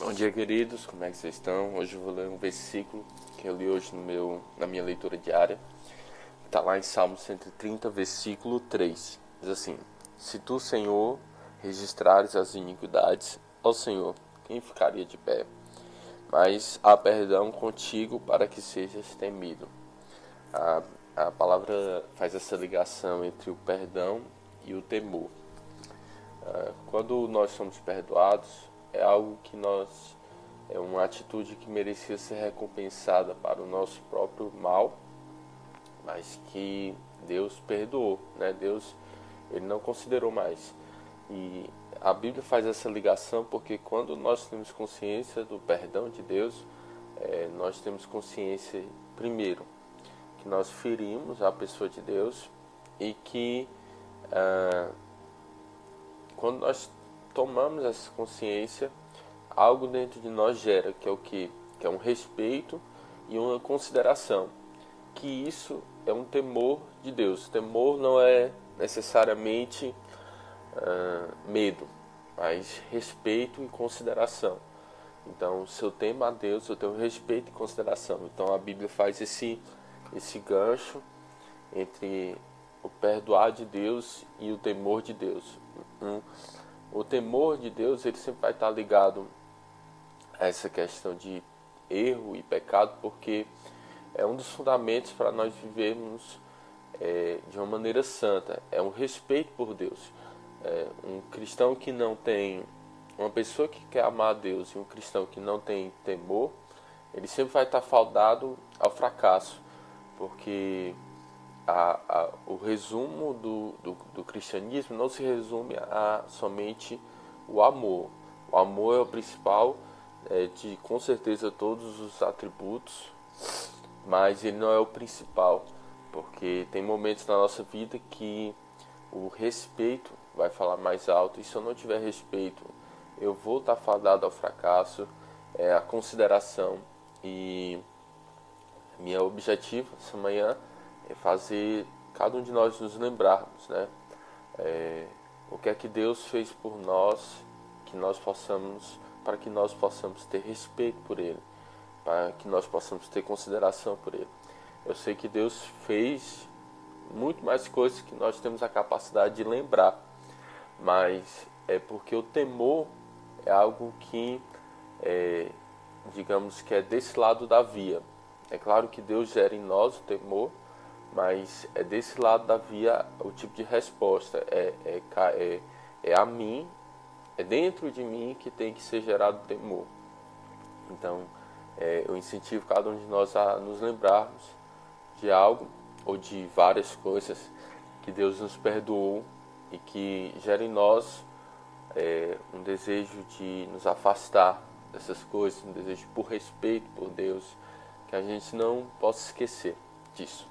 Bom dia, queridos. Como é que vocês estão? Hoje eu vou ler um versículo que eu li hoje no meu, na minha leitura diária. Está lá em Salmo 130, versículo 3. Diz assim: Se tu, Senhor, registrares as iniquidades ao Senhor, quem ficaria de pé? Mas há perdão contigo para que sejas temido. A, a palavra faz essa ligação entre o perdão e o temor. Ah, quando nós somos perdoados, é algo que nós é uma atitude que merecia ser recompensada para o nosso próprio mal, mas que Deus perdoou, né? Deus ele não considerou mais. E a Bíblia faz essa ligação porque quando nós temos consciência do perdão de Deus, é, nós temos consciência primeiro que nós ferimos a pessoa de Deus e que ah, quando nós tomamos essa consciência, algo dentro de nós gera, que é o que? Que é um respeito e uma consideração. Que isso é um temor de Deus. Temor não é necessariamente uh, medo, mas respeito e consideração. Então, se eu temo a Deus, eu tenho respeito e consideração. Então, a Bíblia faz esse, esse gancho entre o perdoar de Deus e o temor de Deus. Um, o temor de Deus ele sempre vai estar ligado a essa questão de erro e pecado, porque é um dos fundamentos para nós vivermos é, de uma maneira santa. É um respeito por Deus. É, um cristão que não tem, uma pessoa que quer amar a Deus e um cristão que não tem temor, ele sempre vai estar faldado ao fracasso, porque a, a, o resumo do, do, do, cristianismo não se resume a somente o amor. O amor é o principal é, de, com certeza, todos os atributos, mas ele não é o principal, porque tem momentos na nossa vida que o respeito vai falar mais alto, e se eu não tiver respeito, eu vou estar fadado ao fracasso, é a consideração. E meu objetivo essa manhã é fazer cada um de nós nos lembrarmos, né? É, o que é que Deus fez por nós, que nós possamos, para que nós possamos ter respeito por Ele, para que nós possamos ter consideração por Ele. Eu sei que Deus fez muito mais coisas que nós temos a capacidade de lembrar, mas é porque o temor é algo que, é, digamos que é desse lado da via. É claro que Deus gera em nós o temor, mas é desse lado da via o tipo de resposta. É, é, é, é a mim, é dentro de mim que tem que ser gerado temor. Então, é, eu incentivo cada um de nós a nos lembrarmos de algo ou de várias coisas que Deus nos perdoou e que gera em nós é, um desejo de nos afastar dessas coisas, um desejo por respeito por Deus, que a gente não possa esquecer disso.